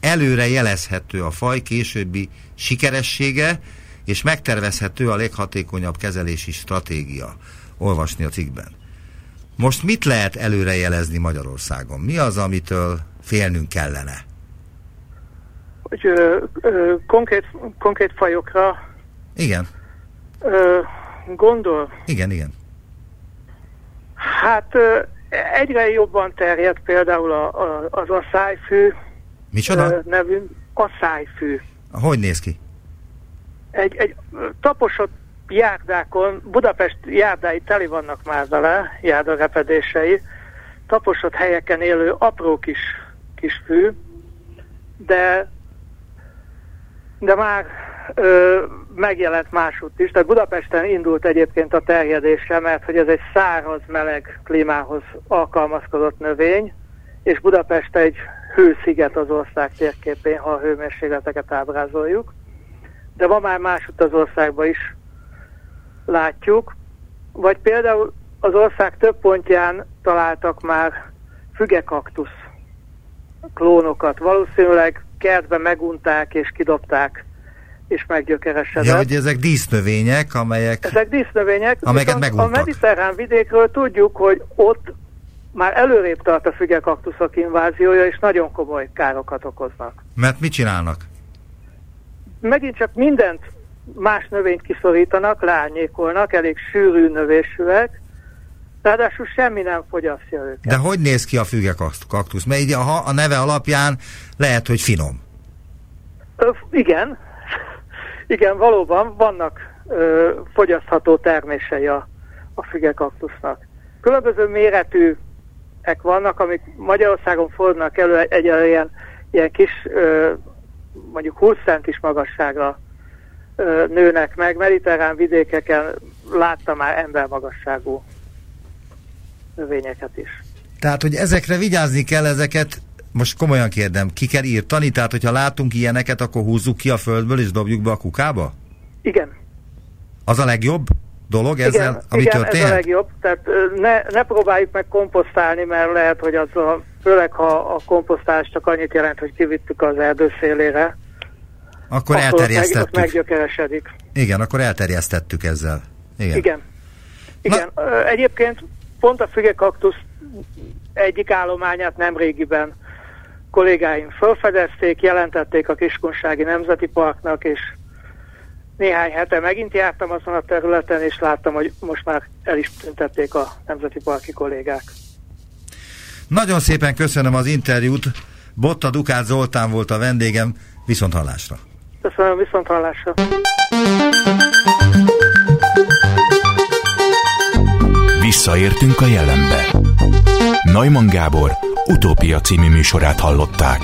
előre jelezhető a faj későbbi sikeressége, és megtervezhető a leghatékonyabb kezelési stratégia. Olvasni a cikkben. Most mit lehet előrejelezni Magyarországon? Mi az, amitől félnünk kellene? Hogy ö, ö, konkrét, konkrét fajokra Igen. ö, gondol? Igen, igen. Hát ö, egyre jobban terjed például a, a, az asszályfű Micsoda? ö, nevű asszályfű. Hogy néz ki? Egy, egy taposott járdákon, Budapest járdái teli vannak már vele, járdarepedései, taposott helyeken élő apró kis, kis fű, de, de már ö, megjelent másút is. Tehát Budapesten indult egyébként a terjedése, mert hogy ez egy száraz, meleg klímához alkalmazkodott növény, és Budapest egy hősziget az ország térképén, ha a hőmérsékleteket ábrázoljuk. De van már másút az országban is, látjuk, vagy például az ország több pontján találtak már fügekaktusz klónokat. Valószínűleg kertben megunták és kidobták, és meggyökeresedett. Ja, hogy ezek dísznövények, amelyek... Ezek dísznövények, amelyeket meguntak. a mediterrán vidékről tudjuk, hogy ott már előrébb tart a fügekaktuszok inváziója, és nagyon komoly károkat okoznak. Mert mit csinálnak? Megint csak mindent más növényt kiszorítanak, lányékolnak, elég sűrű növésűek, ráadásul semmi nem fogyasztja őket. De hogy néz ki a füge kaktusz? Mert így a, a neve alapján lehet, hogy finom. Ö, igen, igen, valóban vannak ö, fogyasztható termései a, a fügekaktusznak. Különböző méretűek vannak, amik Magyarországon fordulnak elő egy ilyen, ilyen kis, ö, mondjuk 20 centis magasságra nőnek meg. Mediterrán vidékeken láttam már embermagasságú növényeket is. Tehát, hogy ezekre vigyázni kell, ezeket most komolyan kérdem, ki kell írtani? Tehát, hogyha látunk ilyeneket, akkor húzzuk ki a földből és dobjuk be a kukába? Igen. Az a legjobb dolog ezzel, igen, ami igen, történt? ez a legjobb. Tehát ne, ne próbáljuk meg komposztálni, mert lehet, hogy az a, főleg ha a komposztálás csak annyit jelent, hogy kivittük az erdő szélére, akkor, akkor elterjesztettük. Meg, meggyökeresedik. Igen, akkor elterjesztettük ezzel. Igen. Igen. Igen. Na. Egyébként pont a fügekaktusz egyik állományát nem régiben kollégáim felfedezték, jelentették a Kiskunsági Nemzeti Parknak, és néhány hete megint jártam azon a területen, és láttam, hogy most már el is tüntették a Nemzeti Parki kollégák. Nagyon szépen köszönöm az interjút. Botta Dukát Zoltán volt a vendégem. Viszont hallásra. Köszönöm, viszont hallásra. Visszaértünk a jelenbe. Neumann Gábor utópia című műsorát hallották.